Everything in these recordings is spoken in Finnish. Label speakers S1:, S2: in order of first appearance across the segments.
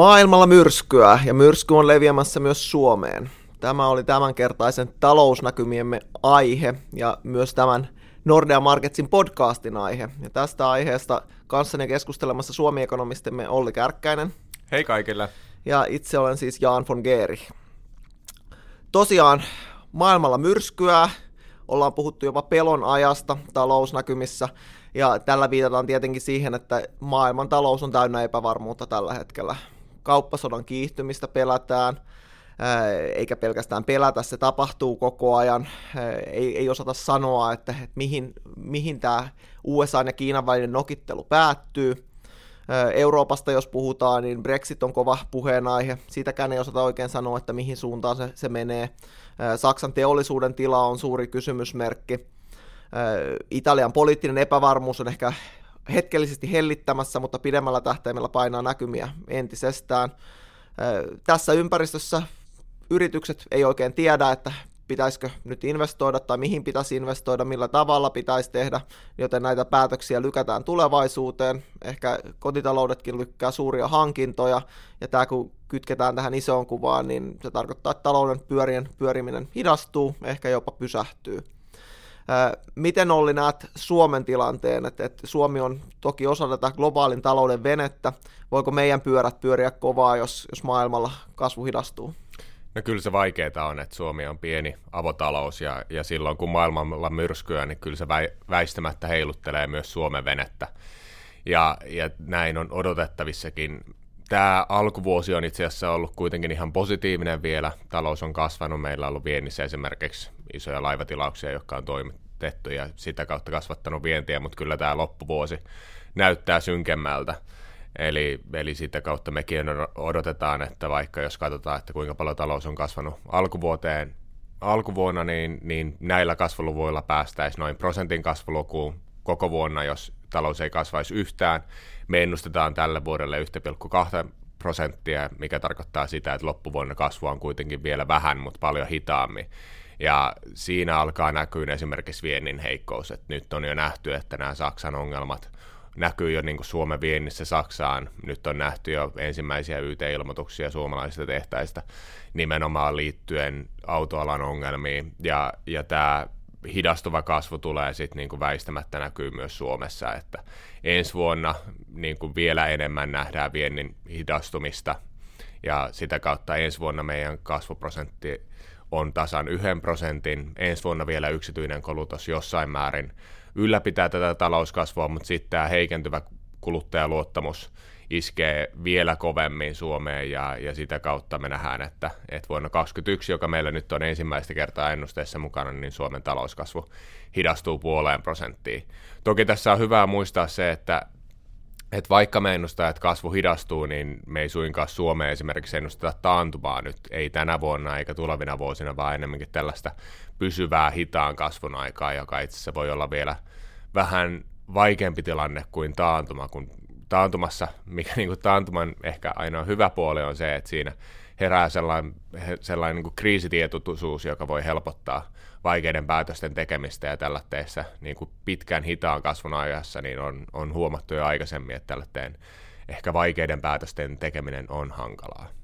S1: Maailmalla myrskyä ja myrsky on leviämässä myös Suomeen. Tämä oli tämänkertaisen talousnäkymiemme aihe ja myös tämän Nordea Marketsin podcastin aihe. Ja tästä aiheesta kanssani keskustelemassa Suomi-ekonomistimme Olli Kärkkäinen.
S2: Hei kaikille.
S1: Ja itse olen siis Jaan von Geeri. Tosiaan maailmalla myrskyä, ollaan puhuttu jopa pelon ajasta talousnäkymissä, ja tällä viitataan tietenkin siihen, että maailman talous on täynnä epävarmuutta tällä hetkellä kauppasodan kiihtymistä pelätään, eikä pelkästään pelätä, se tapahtuu koko ajan. Ei, ei osata sanoa, että, että mihin, mihin tämä USA ja Kiinan välinen nokittelu päättyy. Euroopasta jos puhutaan, niin Brexit on kova puheenaihe. Siitäkään ei osata oikein sanoa, että mihin suuntaan se, se menee. Saksan teollisuuden tila on suuri kysymysmerkki. Italian poliittinen epävarmuus on ehkä hetkellisesti hellittämässä, mutta pidemmällä tähtäimellä painaa näkymiä entisestään. Tässä ympäristössä yritykset ei oikein tiedä, että pitäisikö nyt investoida tai mihin pitäisi investoida, millä tavalla pitäisi tehdä, joten näitä päätöksiä lykätään tulevaisuuteen. Ehkä kotitaloudetkin lykkää suuria hankintoja, ja tämä kun kytketään tähän isoon kuvaan, niin se tarkoittaa, että talouden pyörien pyöriminen hidastuu, ehkä jopa pysähtyy. Miten Olli näet Suomen tilanteen, että, että Suomi on toki osa tätä globaalin talouden venettä, voiko meidän pyörät pyöriä kovaa, jos, jos maailmalla kasvu hidastuu?
S2: No kyllä se vaikeaa on, että Suomi on pieni avotalous ja, ja silloin kun maailmalla myrskyä, niin kyllä se väistämättä heiluttelee myös Suomen venettä. Ja, ja näin on odotettavissakin. Tämä alkuvuosi on itse asiassa ollut kuitenkin ihan positiivinen vielä. Talous on kasvanut. Meillä on ollut viennissä esimerkiksi isoja laivatilauksia, jotka on toimitettu ja sitä kautta kasvattanut vientiä, mutta kyllä tämä loppuvuosi näyttää synkemmältä. Eli, eli sitä kautta mekin odotetaan, että vaikka jos katsotaan, että kuinka paljon talous on kasvanut alkuvuoteen, alkuvuonna, niin, niin näillä kasvuluvuilla päästäisiin noin prosentin kasvulukuun koko vuonna, jos talous ei kasvaisi yhtään. Me ennustetaan tälle vuodelle 1,2 prosenttia, mikä tarkoittaa sitä, että loppuvuonna kasvua on kuitenkin vielä vähän, mutta paljon hitaammin. Ja siinä alkaa näkyä esimerkiksi viennin heikkous, että nyt on jo nähty, että nämä Saksan ongelmat näkyy jo niin kuin Suomen viennissä Saksaan. Nyt on nähty jo ensimmäisiä YT-ilmoituksia suomalaisista tehtäistä nimenomaan liittyen autoalan ongelmiin. Ja, ja tämä hidastuva kasvu tulee sitten niin kuin väistämättä näkyy myös Suomessa, että ensi vuonna niin kuin vielä enemmän nähdään viennin hidastumista ja sitä kautta ensi vuonna meidän kasvuprosentti on tasan yhden prosentin. Ensi vuonna vielä yksityinen kulutus jossain määrin ylläpitää tätä talouskasvua, mutta sitten tämä heikentyvä kuluttajaluottamus iskee vielä kovemmin Suomeen ja, ja sitä kautta me nähdään, että, että vuonna 2021, joka meillä nyt on ensimmäistä kertaa ennusteessa mukana, niin Suomen talouskasvu hidastuu puoleen prosenttiin. Toki tässä on hyvä muistaa se, että että vaikka me että kasvu hidastuu, niin me ei suinkaan Suomeen esimerkiksi ennusteta taantumaa nyt, ei tänä vuonna eikä tulevina vuosina, vaan enemmänkin tällaista pysyvää hitaan kasvun aikaa, joka itse asiassa voi olla vielä vähän vaikeampi tilanne kuin taantuma, kun taantumassa, mikä niin kuin taantuman ehkä ainoa hyvä puoli on se, että siinä herää sellainen, sellainen niin kuin kriisitietoisuus, joka voi helpottaa vaikeiden päätösten tekemistä ja tällä teessä niin kuin pitkän hitaan kasvun ajassa niin on, on huomattu jo aikaisemmin, että tällä ehkä vaikeiden päätösten tekeminen on hankalaa.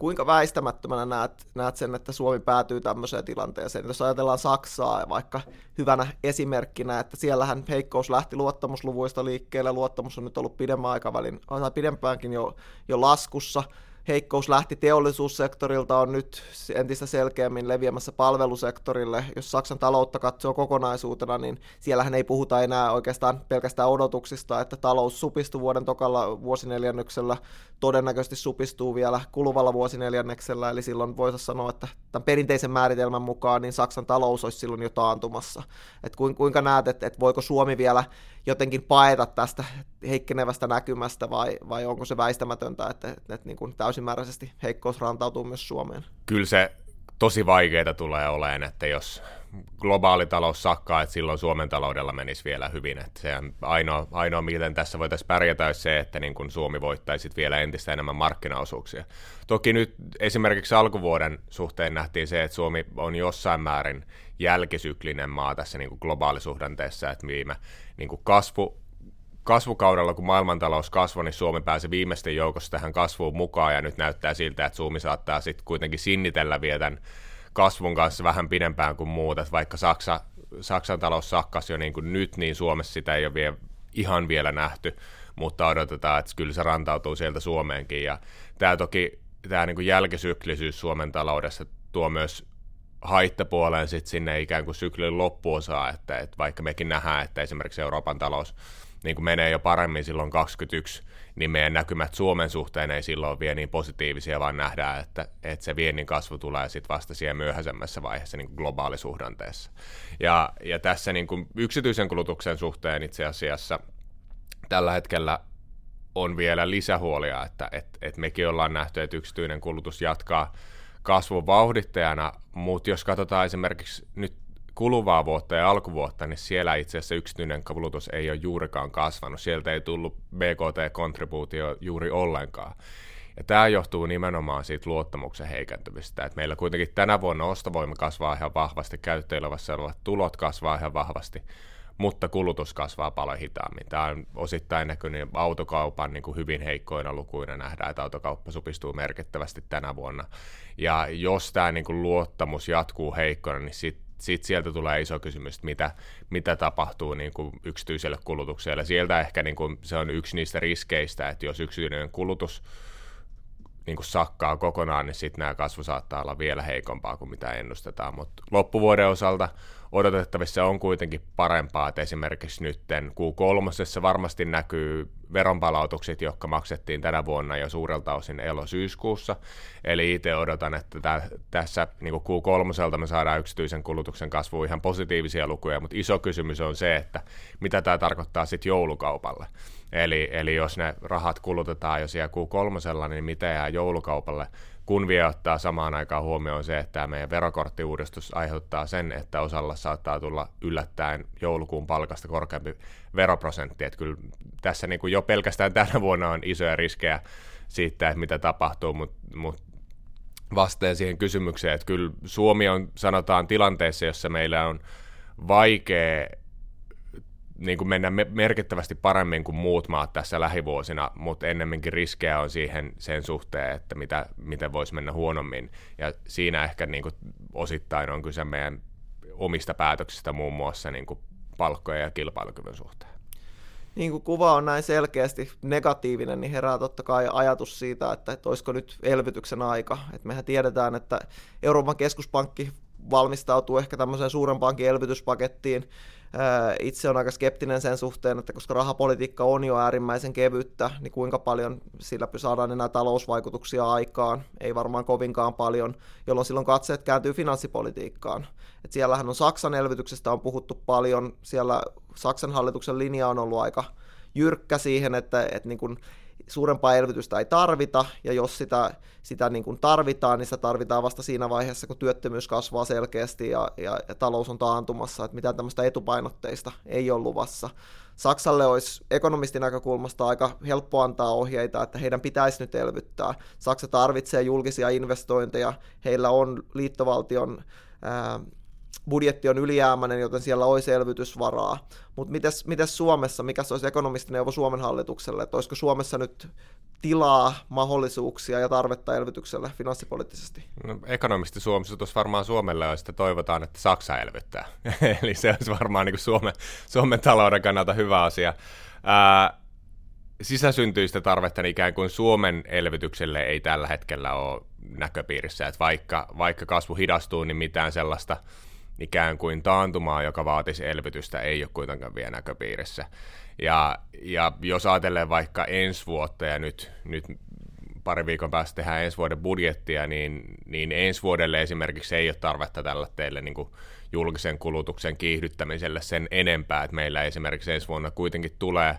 S1: Kuinka väistämättömänä näet, näet sen, että Suomi päätyy tämmöiseen tilanteeseen? Jos ajatellaan Saksaa vaikka hyvänä esimerkkinä, että siellähän heikkous lähti luottamusluvuista liikkeelle, luottamus on nyt ollut pidemmän aikavälin, tai pidempäänkin jo, jo laskussa – heikkous lähti teollisuussektorilta, on nyt entistä selkeämmin leviämässä palvelusektorille. Jos Saksan taloutta katsoo kokonaisuutena, niin siellähän ei puhuta enää oikeastaan pelkästään odotuksista, että talous supistuu vuoden tokalla vuosineljännyksellä, todennäköisesti supistuu vielä kuluvalla vuosineljänneksellä, eli silloin voisi sanoa, että tämän perinteisen määritelmän mukaan niin Saksan talous olisi silloin jo taantumassa. Et kuinka näet, että, että voiko Suomi vielä jotenkin paeta tästä heikkenevästä näkymästä vai, vai onko se väistämätöntä, että, että, että niin kuin täysimääräisesti heikkous rantautuu myös Suomeen?
S2: Kyllä se tosi vaikeaa tulee olemaan, että jos globaali talous sakkaa, että silloin Suomen taloudella menisi vielä hyvin. Että se ainoa, ainoa, miten tässä voitaisiin pärjätä, olisi se, että niin kuin Suomi voittaisi vielä entistä enemmän markkinaosuuksia. Toki nyt esimerkiksi alkuvuoden suhteen nähtiin se, että Suomi on jossain määrin jälkisyklinen maa tässä niin kuin globaalisuhdanteessa, että viime niin kuin kasvu kasvukaudella, kun maailmantalous kasvoi, niin Suomi pääsi viimeisten joukossa tähän kasvuun mukaan, ja nyt näyttää siltä, että Suomi saattaa sitten kuitenkin sinnitellä vielä tämän kasvun kanssa vähän pidempään kuin muut, että vaikka Saksa, Saksan talous sakkas jo niin kuin nyt, niin Suomessa sitä ei ole vielä, ihan vielä nähty, mutta odotetaan, että kyllä se rantautuu sieltä Suomeenkin, ja tämä toki tämä niin kuin jälkisyklisyys Suomen taloudessa tuo myös haittapuoleen sit sinne ikään kuin syklin loppuosaa, että, että vaikka mekin nähdään, että esimerkiksi Euroopan talous niin kuin menee jo paremmin silloin 21, niin meidän näkymät Suomen suhteen ei silloin vielä niin positiivisia, vaan nähdään, että, että se viennin kasvu tulee sitten vasta siellä myöhäisemmässä vaiheessa niin kuin globaalisuhdanteessa. Ja, ja tässä niin kuin yksityisen kulutuksen suhteen itse asiassa tällä hetkellä on vielä lisähuolia, että et, et mekin ollaan nähty, että yksityinen kulutus jatkaa kasvun vauhdittajana, mutta jos katsotaan esimerkiksi nyt kuluvaa vuotta ja alkuvuotta, niin siellä itse asiassa yksityinen kulutus ei ole juurikaan kasvanut. Sieltä ei tullut BKT-kontribuutio juuri ollenkaan. Ja tämä johtuu nimenomaan siitä luottamuksen heikentymistä, että meillä kuitenkin tänä vuonna ostovoima kasvaa ihan vahvasti, käyttäjillä olevat tulot kasvaa ihan vahvasti, mutta kulutus kasvaa paljon hitaammin. Tämä on osittain näkynyt autokaupan niin kuin hyvin heikkoina lukuina. Nähdään, että autokauppa supistuu merkittävästi tänä vuonna. Ja jos tämä niin kuin luottamus jatkuu heikkona, niin sitten sit sieltä tulee iso kysymys, että mitä, mitä tapahtuu niin kuin yksityiselle kulutukselle. Sieltä ehkä niin kuin, se on yksi niistä riskeistä, että jos yksityinen kulutus niin kuin sakkaa kokonaan, niin sitten nämä kasvu saattaa olla vielä heikompaa kuin mitä ennustetaan. Mutta loppuvuoden osalta odotettavissa on kuitenkin parempaa, että esimerkiksi nyt Q3 varmasti näkyy veronpalautukset, jotka maksettiin tänä vuonna jo suurelta osin elo-syyskuussa. Eli itse odotan, että tä, tässä niin Q3 me saadaan yksityisen kulutuksen kasvuun ihan positiivisia lukuja, mutta iso kysymys on se, että mitä tämä tarkoittaa sitten joulukaupalle. Eli, eli jos ne rahat kulutetaan jo siellä Q3, niin mitä jää joulukaupalle, kun vielä ottaa samaan aikaan huomioon se, että meidän verokorttiuudistus aiheuttaa sen, että osalla saattaa tulla yllättäen joulukuun palkasta korkeampi veroprosentti. Että kyllä tässä niin kuin jo pelkästään tänä vuonna on isoja riskejä siitä, että mitä tapahtuu, mutta mut vasteen siihen kysymykseen, että kyllä Suomi on, sanotaan, tilanteessa, jossa meillä on vaikea niin kuin mennä merkittävästi paremmin kuin muut maat tässä lähivuosina, mutta ennemminkin riskejä on siihen sen suhteen, että mitä, miten voisi mennä huonommin. Ja siinä ehkä niin kuin osittain on kyse meidän omista päätöksistä muun muassa niin kuin palkkojen ja kilpailukyvyn suhteen.
S1: Niin kuin kuva on näin selkeästi negatiivinen, niin herää totta kai ajatus siitä, että, että olisiko nyt elvytyksen aika. Et mehän tiedetään, että Euroopan keskuspankki valmistautuu ehkä tämmöiseen suurempaankin elvytyspakettiin, itse on aika skeptinen sen suhteen, että koska rahapolitiikka on jo äärimmäisen kevyttä, niin kuinka paljon sillä saadaan enää talousvaikutuksia aikaan, ei varmaan kovinkaan paljon, jolloin silloin katseet kääntyy finanssipolitiikkaan. Et siellähän on Saksan elvytyksestä on puhuttu paljon, siellä Saksan hallituksen linja on ollut aika jyrkkä siihen, että, että niin kuin suurempaa elvytystä ei tarvita, ja jos sitä, sitä niin kuin tarvitaan, niin sitä tarvitaan vasta siinä vaiheessa, kun työttömyys kasvaa selkeästi ja, ja, ja talous on taantumassa, että mitään tämmöistä etupainotteista ei ole luvassa. Saksalle olisi ekonomistin näkökulmasta aika helppo antaa ohjeita, että heidän pitäisi nyt elvyttää. Saksa tarvitsee julkisia investointeja, heillä on liittovaltion ää, budjetti on ylijäämäinen, joten siellä olisi elvytysvaraa. Mutta mites, mites Suomessa, mikä se olisi ekonomistineuvo Suomen hallitukselle, että olisiko Suomessa nyt tilaa, mahdollisuuksia ja tarvetta elvytykselle finanssipoliittisesti?
S2: No, ekonomisti Suomessa tuossa varmaan Suomelle on, että toivotaan, että Saksa elvyttää. Eli se olisi varmaan niin kuin Suomen, Suomen talouden kannalta hyvä asia. Ää, sisäsyntyistä tarvetta niin ikään kuin Suomen elvytykselle ei tällä hetkellä ole näköpiirissä, että vaikka, vaikka kasvu hidastuu, niin mitään sellaista – ikään kuin taantumaa, joka vaatisi elvytystä, ei ole kuitenkaan vielä näköpiirissä. Ja, ja jos ajatellaan vaikka ensi vuotta ja nyt, nyt pari viikon päästä tehdään ensi vuoden budjettia, niin, niin ensi vuodelle esimerkiksi ei ole tarvetta tällä teille niin julkisen kulutuksen kiihdyttämiselle sen enempää, että meillä esimerkiksi ensi vuonna kuitenkin tulee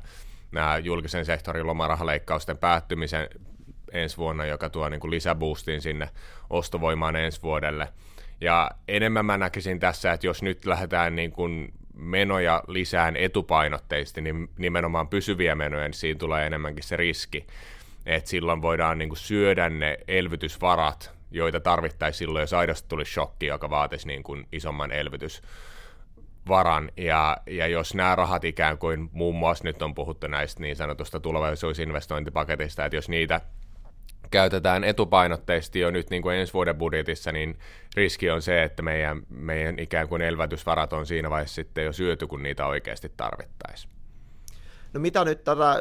S2: nämä julkisen sektorin lomarahaleikkausten päättymisen ensi vuonna, joka tuo niin lisäboostin sinne ostovoimaan ensi vuodelle – ja enemmän mä näkisin tässä, että jos nyt lähdetään niin kuin menoja lisään etupainotteisesti, niin nimenomaan pysyviä menoja, niin siinä tulee enemmänkin se riski, että silloin voidaan niin kuin syödä ne elvytysvarat, joita tarvittaisiin silloin, jos aidosti tulisi shokki, joka vaatisi niin kuin isomman elvytys varan, ja, ja jos nämä rahat ikään kuin, muun muassa nyt on puhuttu näistä niin sanotusta tulevaisuusinvestointipaketista, että jos niitä käytetään etupainotteisesti jo nyt niin kuin ensi vuoden budjetissa, niin riski on se, että meidän, meidän ikään kuin elvätysvarat on siinä vaiheessa sitten jo syöty, kun niitä oikeasti tarvittaisiin.
S1: No mitä nyt tätä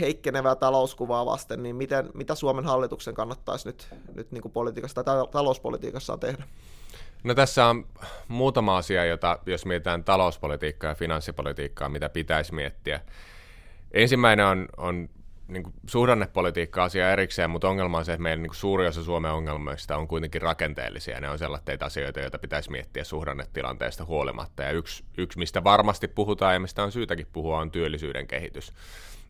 S1: heikkenevää talouskuvaa vasten, niin miten, mitä Suomen hallituksen kannattaisi nyt, nyt niin kuin politiikassa tai talouspolitiikassaan tehdä?
S2: No tässä on muutama asia, jota jos mietitään talouspolitiikkaa ja finanssipolitiikkaa, mitä pitäisi miettiä. Ensimmäinen on, on niin kuin suhdannepolitiikka-asia erikseen, mutta ongelma on se, että meidän niin kuin suuri osa Suomen ongelmista on kuitenkin rakenteellisia. Ne on sellaisia asioita, joita pitäisi miettiä suhdannetilanteesta huolimatta. Ja yksi, yksi, mistä varmasti puhutaan ja mistä on syytäkin puhua, on työllisyyden kehitys.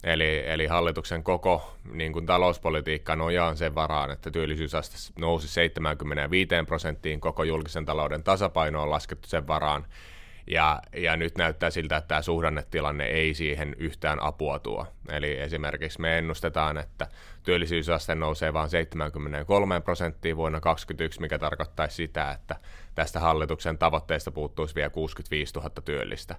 S2: Eli, eli hallituksen koko niin kuin talouspolitiikka nojaa sen varaan, että työllisyysaste nousi 75 prosenttiin, koko julkisen talouden tasapaino on laskettu sen varaan, ja, ja nyt näyttää siltä, että tämä suhdannetilanne ei siihen yhtään apua tuo. Eli esimerkiksi me ennustetaan, että työllisyysaste nousee vain 73 prosenttiin vuonna 2021, mikä tarkoittaisi sitä, että tästä hallituksen tavoitteesta puuttuisi vielä 65 000 työllistä.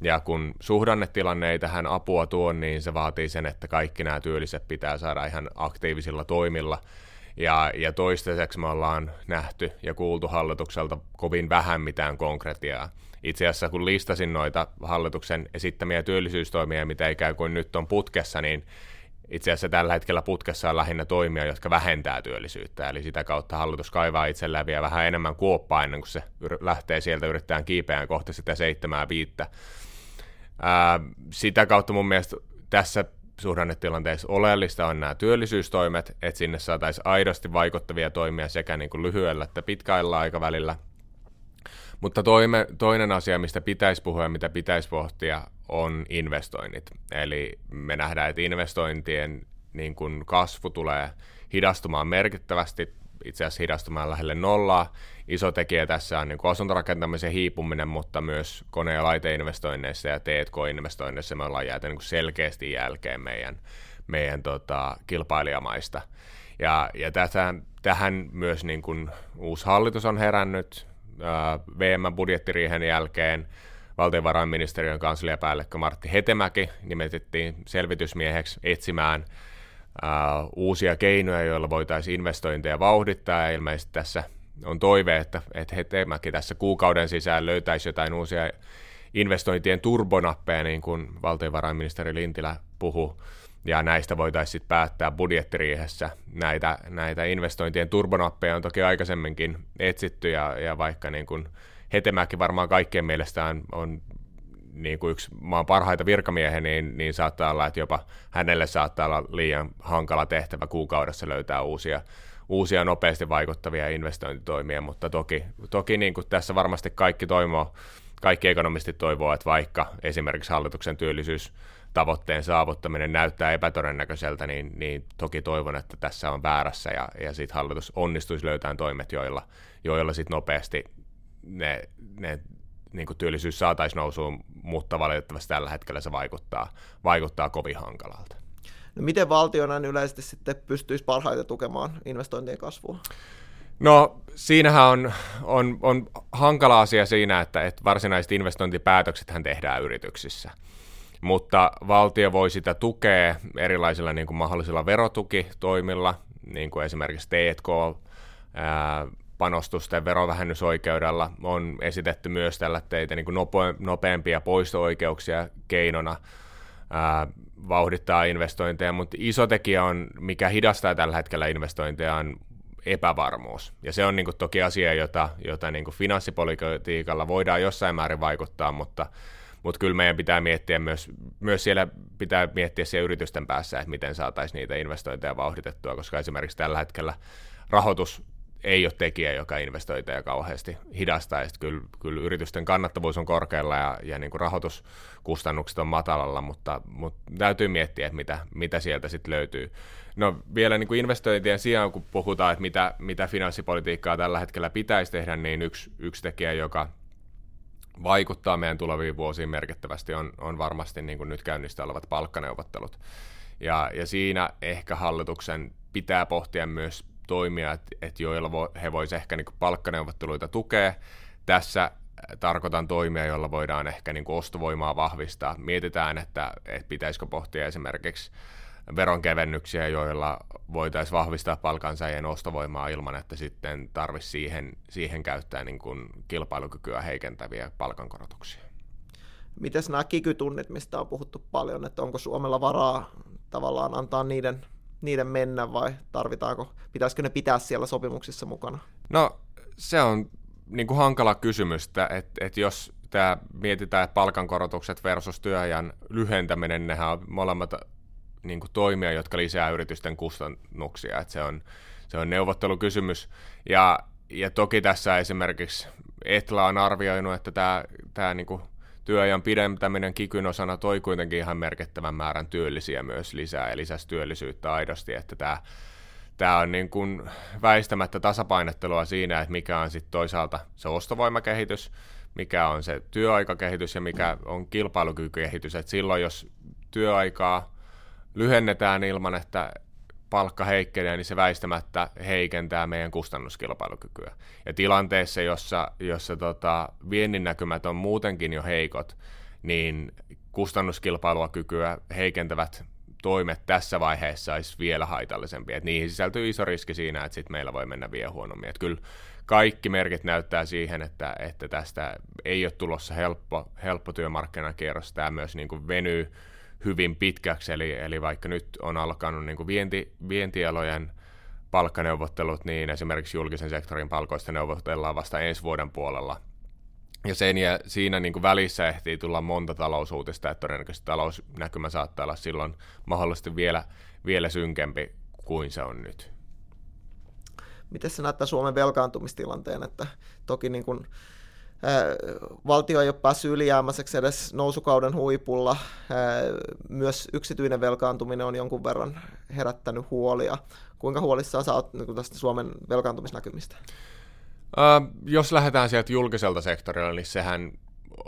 S2: Ja kun suhdannetilanne ei tähän apua tuo, niin se vaatii sen, että kaikki nämä työlliset pitää saada ihan aktiivisilla toimilla. Ja, ja toistaiseksi me ollaan nähty ja kuultu hallitukselta kovin vähän mitään konkretiaa. Itse asiassa kun listasin noita hallituksen esittämiä työllisyystoimia, mitä ikään kuin nyt on putkessa, niin itse asiassa tällä hetkellä putkessa on lähinnä toimia, jotka vähentää työllisyyttä. Eli sitä kautta hallitus kaivaa itselleen vielä vähän enemmän kuoppaa ennen kuin se lähtee sieltä yrittämään kiipeään kohti sitä seitsemää viittä. Ää, sitä kautta mun mielestä tässä suhdannetilanteessa oleellista on nämä työllisyystoimet, että sinne saataisiin aidosti vaikuttavia toimia sekä niin kuin lyhyellä että pitkällä aikavälillä. Mutta toime, toinen asia, mistä pitäisi puhua ja mitä pitäisi pohtia, on investoinnit. Eli me nähdään, että investointien niin kuin kasvu tulee hidastumaan merkittävästi itse asiassa hidastumaan lähelle nollaa. Iso tekijä tässä on niin asuntorakentamisen hiipuminen, mutta myös kone- ja laiteinvestoinneissa ja T&K-investoinneissa me ollaan jääty niin selkeästi jälkeen meidän, meidän tota, kilpailijamaista. Ja, ja tähän, tähän myös niin kuin uusi hallitus on herännyt VM-budjettiriihen jälkeen. Valtiovarainministeriön kansliapäällikkö Martti Hetemäki nimetettiin selvitysmieheksi etsimään – uh, uusia keinoja, joilla voitaisiin investointeja vauhdittaa, ja ilmeisesti tässä on toive, että, että Hetemäki tässä kuukauden sisään löytäisi jotain uusia investointien turbonappeja, niin kuin valtiovarainministeri Lintilä puhui, ja näistä voitaisiin sitten päättää budjettiriihessä. Näitä, näitä investointien turbonappeja on toki aikaisemminkin etsitty, ja, ja vaikka niin kuin Hetemäki varmaan kaikkien mielestä on, niin kuin yksi maan parhaita virkamiehiä, niin, niin saattaa olla, että jopa hänelle saattaa olla liian hankala tehtävä kuukaudessa löytää uusia, uusia nopeasti vaikuttavia investointitoimia, mutta toki, toki niin kuin tässä varmasti kaikki toivoo, kaikki ekonomistit toivoo, että vaikka esimerkiksi hallituksen työllisyys tavoitteen saavuttaminen näyttää epätodennäköiseltä, niin, niin toki toivon, että tässä on väärässä ja, ja sitten hallitus onnistuisi löytämään toimet, joilla, joilla sitten nopeasti ne, ne niin kuin työllisyys saataisiin nousuun, mutta valitettavasti tällä hetkellä se vaikuttaa, vaikuttaa kovin hankalalta.
S1: No miten valtio näin yleisesti sitten pystyisi parhaiten tukemaan investointien kasvua?
S2: No siinähän on, on, on hankala asia siinä, että, että varsinaiset investointipäätöksethän tehdään yrityksissä. Mutta valtio voi sitä tukea erilaisilla niin kuin mahdollisilla verotukitoimilla, niin kuin esimerkiksi T&K, panostusten verovähennysoikeudella on esitetty myös tällä teitä niin kuin nope, nopeampia poisto-oikeuksia keinona ää, vauhdittaa investointeja, mutta iso tekijä on, mikä hidastaa tällä hetkellä investointeja, on epävarmuus. Ja se on niin kuin, toki asia, jota, jota niin kuin finanssipolitiikalla voidaan jossain määrin vaikuttaa, mutta, mutta kyllä meidän pitää miettiä myös, myös siellä pitää miettiä siellä yritysten päässä, että miten saataisiin niitä investointeja vauhditettua, koska esimerkiksi tällä hetkellä rahoitus ei ole tekijä, joka investointeja kauheasti hidastaa. kyllä, kyllä yritysten kannattavuus on korkealla ja, ja niin kuin rahoituskustannukset on matalalla, mutta, mutta täytyy miettiä, että mitä, mitä sieltä sitten löytyy. No vielä niin kuin investointien sijaan, kun puhutaan, että mitä, mitä finanssipolitiikkaa tällä hetkellä pitäisi tehdä, niin yksi, yksi tekijä, joka vaikuttaa meidän tuleviin vuosiin merkittävästi, on, on varmasti niin kuin nyt käynnissä olevat palkkaneuvottelut. Ja, ja siinä ehkä hallituksen pitää pohtia myös toimia, että et joilla vo, he voisivat ehkä niin palkkaneuvotteluita tukea. Tässä tarkoitan toimia, joilla voidaan ehkä niin kuin ostovoimaa vahvistaa. Mietitään, että, että pitäisikö pohtia esimerkiksi veronkevennyksiä, joilla voitaisiin vahvistaa palkansaajien ostovoimaa ilman, että sitten tarvitsisi siihen, siihen käyttää niin kuin kilpailukykyä heikentäviä palkankorotuksia.
S1: Miten nämä kikytunnit, mistä on puhuttu paljon, että onko Suomella varaa tavallaan antaa niiden, niiden mennä vai tarvitaanko, pitäisikö ne pitää siellä sopimuksissa mukana?
S2: No se on niin kuin hankala kysymys, että, että, että jos tämä mietitään että palkankorotukset versus työajan lyhentäminen, nehän on molemmat niin kuin toimia, jotka lisää yritysten kustannuksia. Että se, on, se on neuvottelukysymys. Ja, ja toki tässä esimerkiksi Etla on arvioinut, että tämä, tämä niin kuin työajan pidentäminen kikyn osana toi kuitenkin ihan merkittävän määrän työllisiä myös lisää ja lisäsi työllisyyttä aidosti, että tämä, tämä on niin kuin väistämättä tasapainottelua siinä, että mikä on sitten toisaalta se ostovoimakehitys, mikä on se työaikakehitys ja mikä on kilpailukykykehitys. että silloin jos työaikaa lyhennetään ilman, että palkka heikkenee, niin se väistämättä heikentää meidän kustannuskilpailukykyä. Ja tilanteessa, jossa, jossa tota, viennin näkymät on muutenkin jo heikot, niin kustannuskilpailukykyä heikentävät toimet tässä vaiheessa olisi vielä haitallisempia. Et niihin sisältyy iso riski siinä, että sit meillä voi mennä vielä huonommin. Et kyllä kaikki merkit näyttää siihen, että, että tästä ei ole tulossa helppo, helppo työmarkkinakierros. Tämä myös niin kuin venyy hyvin pitkäksi, eli, eli vaikka nyt on alkanut niin kuin vienti, vientialojen palkkaneuvottelut, niin esimerkiksi julkisen sektorin palkoista neuvotellaan vasta ensi vuoden puolella. Ja sen ja siinä niin kuin välissä ehtii tulla monta talousuutista, että todennäköisesti talousnäkymä saattaa olla silloin mahdollisesti vielä, vielä synkempi kuin se on nyt.
S1: Miten se näyttää Suomen velkaantumistilanteen, että toki niin kuin valtio ei ole päässyt ylijäämäiseksi edes nousukauden huipulla. Myös yksityinen velkaantuminen on jonkun verran herättänyt huolia. Kuinka huolissaan sä oot niin tästä Suomen velkaantumisnäkymistä?
S2: Uh, jos lähdetään sieltä julkiselta sektorilla, niin sehän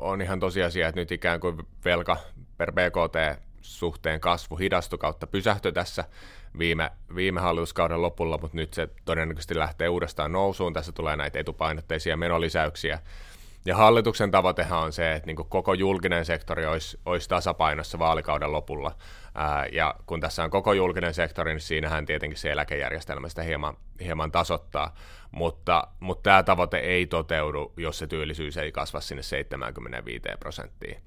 S2: on ihan tosiasia, että nyt ikään kuin velka per BKT suhteen kasvu hidastui kautta pysähtyi tässä viime, viime hallituskauden lopulla, mutta nyt se todennäköisesti lähtee uudestaan nousuun. Tässä tulee näitä etupainotteisia menolisäyksiä ja hallituksen tavoitehan on se, että niin koko julkinen sektori olisi, olisi tasapainossa vaalikauden lopulla. Ää, ja kun tässä on koko julkinen sektori, niin siinähän tietenkin se eläkejärjestelmä sitä hieman, hieman tasoittaa. Mutta, mutta tämä tavoite ei toteudu, jos se työllisyys ei kasva sinne 75 prosenttiin.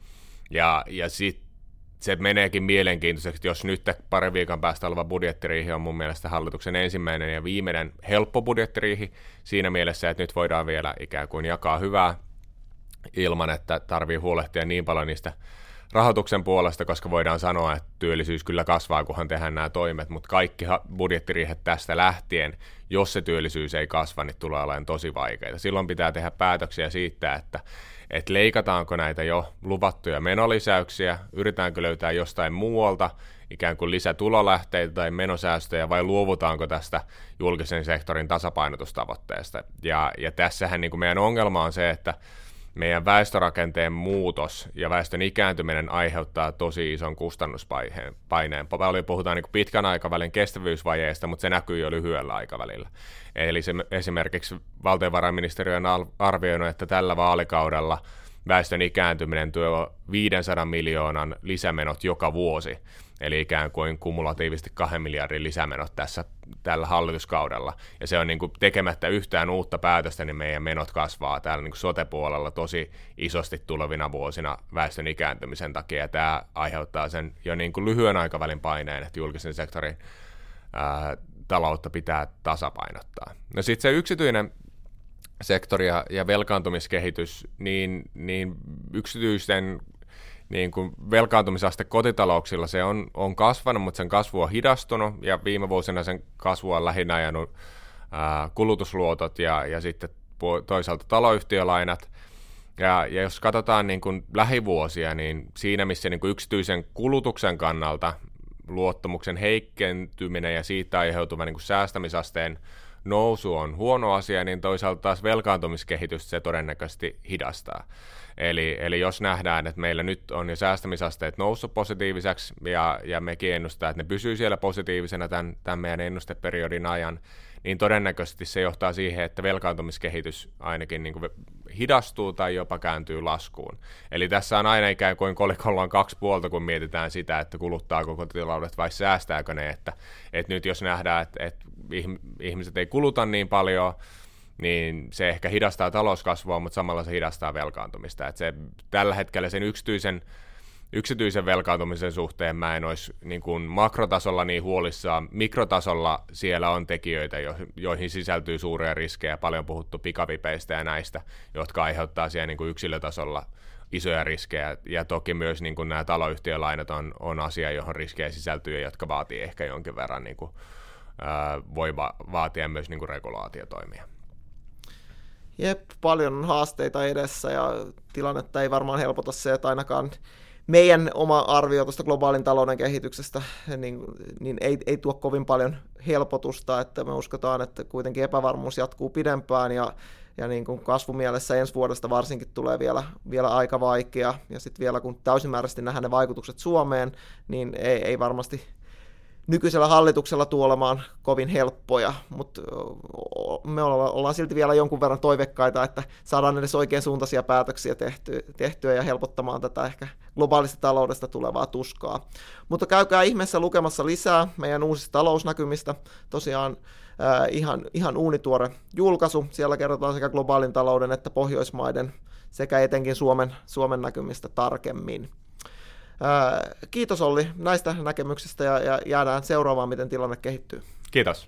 S2: Ja, ja sitten se meneekin mielenkiintoiseksi, jos nyt parin viikon päästä oleva budjettiriihi on mun mielestä hallituksen ensimmäinen ja viimeinen helppo budjettiriihi siinä mielessä, että nyt voidaan vielä ikään kuin jakaa hyvää ilman, että tarvii huolehtia niin paljon niistä rahoituksen puolesta, koska voidaan sanoa, että työllisyys kyllä kasvaa, kunhan tehdään nämä toimet, mutta kaikki budjettiriihet tästä lähtien, jos se työllisyys ei kasva, niin tulee olemaan tosi vaikeita. Silloin pitää tehdä päätöksiä siitä, että, että leikataanko näitä jo luvattuja menolisäyksiä, yritetäänkö löytää jostain muualta ikään kuin lisätulolähteitä tai menosäästöjä, vai luovutaanko tästä julkisen sektorin tasapainotustavoitteesta. Ja, ja tässähän niin kuin meidän ongelma on se, että meidän väestörakenteen muutos ja väestön ikääntyminen aiheuttaa tosi ison kustannuspaineen. Paljon puhutaan niin pitkän aikavälin kestävyysvajeesta, mutta se näkyy jo lyhyellä aikavälillä. Eli se, esimerkiksi valtiovarainministeriö on arvioinut, että tällä vaalikaudella väestön ikääntyminen tuo 500 miljoonan lisämenot joka vuosi eli ikään kuin kumulatiivisesti kahden miljardin lisämenot tässä tällä hallituskaudella. Ja se on niin kuin tekemättä yhtään uutta päätöstä, niin meidän menot kasvaa täällä niin kuin sote-puolella tosi isosti tulevina vuosina väestön ikääntymisen takia. Ja tämä aiheuttaa sen jo niin kuin lyhyen aikavälin paineen, että julkisen sektorin ää, taloutta pitää tasapainottaa. No sitten se yksityinen sektori ja, ja velkaantumiskehitys, niin, niin yksityisten niin kuin velkaantumisaste kotitalouksilla se on, on kasvanut, mutta sen kasvu on hidastunut ja viime vuosina sen kasvu on lähinnä ajanut ää, kulutusluotot ja, ja sitten toisaalta taloyhtiölainat. Ja, ja jos katsotaan niin kuin lähivuosia, niin siinä missä niin kuin yksityisen kulutuksen kannalta luottamuksen heikkentyminen ja siitä aiheutuva niin kuin säästämisasteen nousu on huono asia, niin toisaalta taas velkaantumiskehitys se todennäköisesti hidastaa. Eli, eli jos nähdään, että meillä nyt on jo säästämisasteet noussut positiiviseksi ja, ja mekin ennustaa, että ne pysyy siellä positiivisena tämän, tämän meidän ennusteperiodin ajan, niin todennäköisesti se johtaa siihen, että velkaantumiskehitys ainakin niin kuin hidastuu tai jopa kääntyy laskuun. Eli tässä on aina ikään kuin kolikolla on kaksi puolta, kun mietitään sitä, että kuluttaako kotilaudut vai säästääkö ne. Että, että nyt jos nähdään, että, että ihmiset ei kuluta niin paljon, niin se ehkä hidastaa talouskasvua, mutta samalla se hidastaa velkaantumista. Että se, tällä hetkellä sen yksityisen yksityisen velkaantumisen suhteen mä en olisi niin kuin makrotasolla niin huolissaan. Mikrotasolla siellä on tekijöitä, joihin sisältyy suuria riskejä, paljon puhuttu pikavipeistä ja näistä, jotka aiheuttaa siellä niin kuin yksilötasolla isoja riskejä, ja toki myös niin kuin nämä taloyhtiölainat on, on asia, johon riskejä sisältyy, ja jotka vaatii ehkä jonkin verran, niin kuin, ää, voi va- vaatia myös niin kuin regulaatiotoimia.
S1: Jep, paljon haasteita edessä, ja tilannetta ei varmaan helpota se, että ainakaan meidän oma arvio tuosta globaalin talouden kehityksestä niin, niin ei, ei tuo kovin paljon helpotusta, että me uskotaan, että kuitenkin epävarmuus jatkuu pidempään ja, ja niin kuin kasvumielessä ensi vuodesta varsinkin tulee vielä, vielä aika vaikea. Ja sitten vielä kun täysimääräisesti nähdään ne vaikutukset Suomeen, niin ei, ei varmasti nykyisellä hallituksella tuolemaan kovin helppoja, mutta me ollaan silti vielä jonkun verran toivekkaita, että saadaan edes oikein suuntaisia päätöksiä tehtyä, ja helpottamaan tätä ehkä globaalista taloudesta tulevaa tuskaa. Mutta käykää ihmeessä lukemassa lisää meidän uusista talousnäkymistä. Tosiaan ihan, ihan uunituore julkaisu. Siellä kerrotaan sekä globaalin talouden että Pohjoismaiden sekä etenkin Suomen, Suomen näkymistä tarkemmin. Kiitos Olli näistä näkemyksistä ja, jäädään seuraavaan, miten tilanne kehittyy.
S2: Kiitos.